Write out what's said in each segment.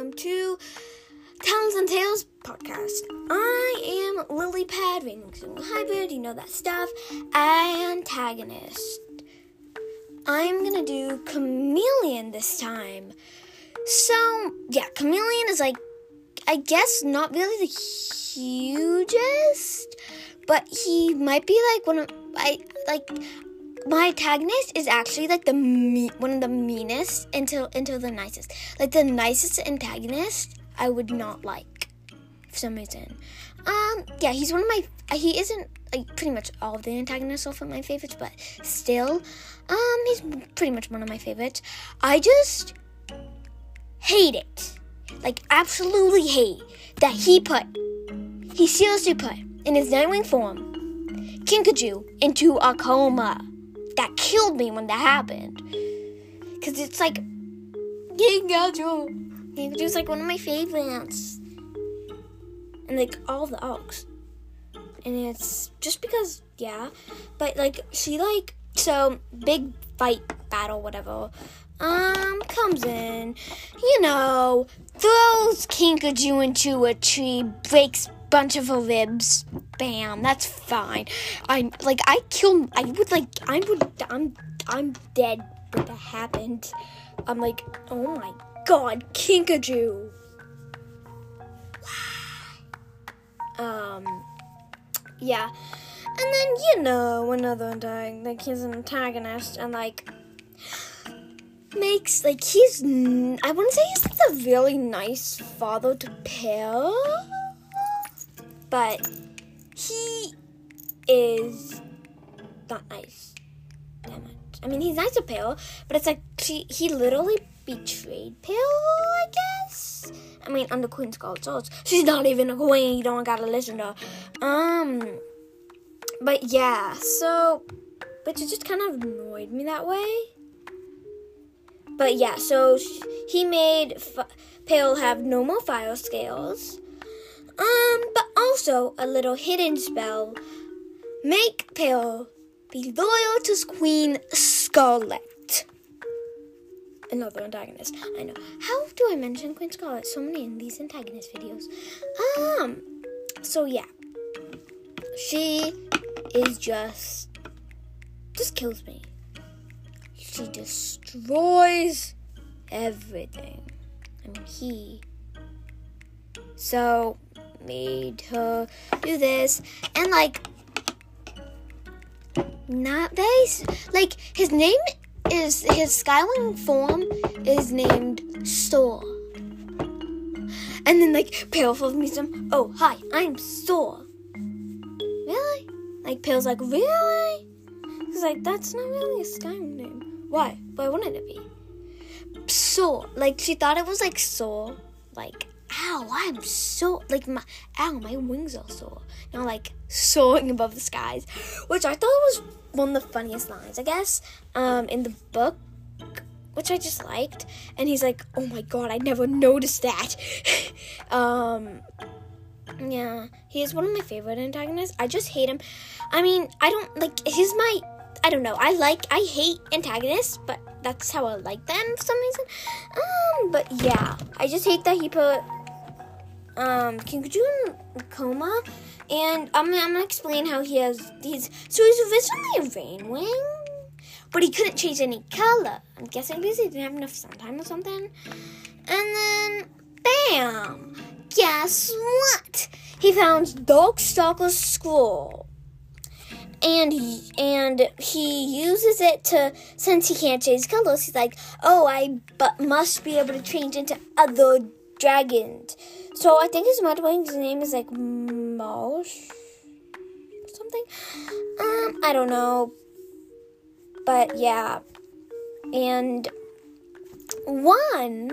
welcome to Talents and Tales podcast. I am Lily Pad, single hybrid, you know that stuff. Antagonist. I'm gonna do Chameleon this time. So, yeah, Chameleon is like, I guess, not really the hugest, but he might be like one of, I, like, my antagonist is actually like the me- one of the meanest until until the nicest. Like the nicest antagonist I would not like for some reason. Um yeah, he's one of my he isn't like pretty much all of the antagonists are my favorites, but still um he's pretty much one of my favorites. I just hate it. Like absolutely hate that he put he seriously put in his Nightwing form Kinkajou into a coma that killed me when that happened. Cause it's like Kinkajou. Kinkajou's like one of my favorites. And like all the Elks. And it's just because, yeah. But like she like so big fight battle, whatever. Um, comes in, you know, throws Kinkajou into a tree, breaks bunch of ribs. Bam, that's fine. I like I killed. I would like I would. I'm I'm dead. But that happened. I'm like, oh my god, Kinkajou. um, yeah, and then you know another antagonist. Like he's an antagonist, and like makes like he's. I wouldn't say he's like a really nice father to Peril but he is not nice that much. I mean, he's nice to Peril, but it's like he, he literally betrayed Peril, I guess. I mean, under Queen Scarlet Souls, she's not even a queen. You don't gotta listen to her. Um, but yeah, so, but it just kind of annoyed me that way. But yeah, so he made F- Peril have no more fire scales. Um, but also a little hidden spell. Make Peril be loyal to Queen Scarlet. Another antagonist. I know. How do I mention Queen Scarlet so many in these antagonist videos? Um, so yeah. She is just just kills me. She destroys everything. I mean he so made her do this and like not this like his name is his skywing form is named Soar. And then like Peril follows me some oh hi, I'm Soar. Really? Like Peril's like, really? He's like, that's not really a skywing name. Why? Why wouldn't it be? Soar. Like she thought it was like soar, like ow, I'm so like my ow, my wings are sore. Know, like soaring above the skies, which I thought was one of the funniest lines, I guess, um, in the book, which I just liked. And he's like, oh my god, I never noticed that. um, yeah, he is one of my favorite antagonists. I just hate him. I mean, I don't like. He's my. I don't know. I like. I hate antagonists, but that's how I like them for some reason. Um, but yeah, I just hate that he put um, Kinkajou in coma, and I'm, I'm gonna explain how he has these. So he's originally a rain wing, but he couldn't change any color. I'm guessing because he didn't have enough suntime or something. And then, bam! Guess what? He found Darkstalker's scroll. And and he uses it to since he can't change colors. He's like, oh, I but must be able to change into other dragons. So I think his Mudwing's name is like Mosh something. Um, I don't know. But yeah. And one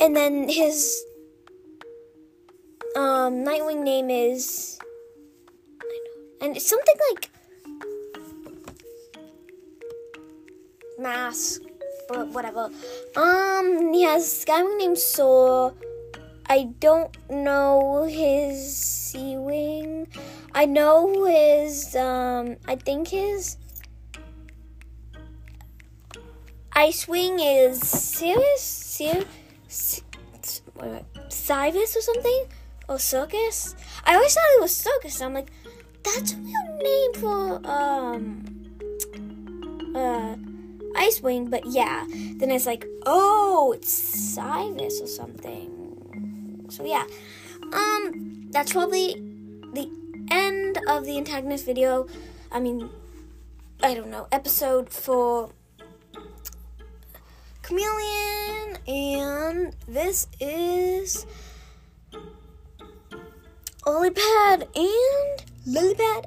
and then his um Nightwing name is and it's something like mask but whatever. Um he has Skywing named Soar I don't know his sea wing. I know his um I think his Ice Wing is Sirius what Cyrus or something? Or Circus? I always thought it was Circus. I'm like, that's a real name for um uh Icewing, but yeah. Then it's like, oh, it's Cyrus or something. So yeah. Um that's probably the end of the antagonist video. I mean I don't know, episode for Chameleon and this is Lilypad and Lilypad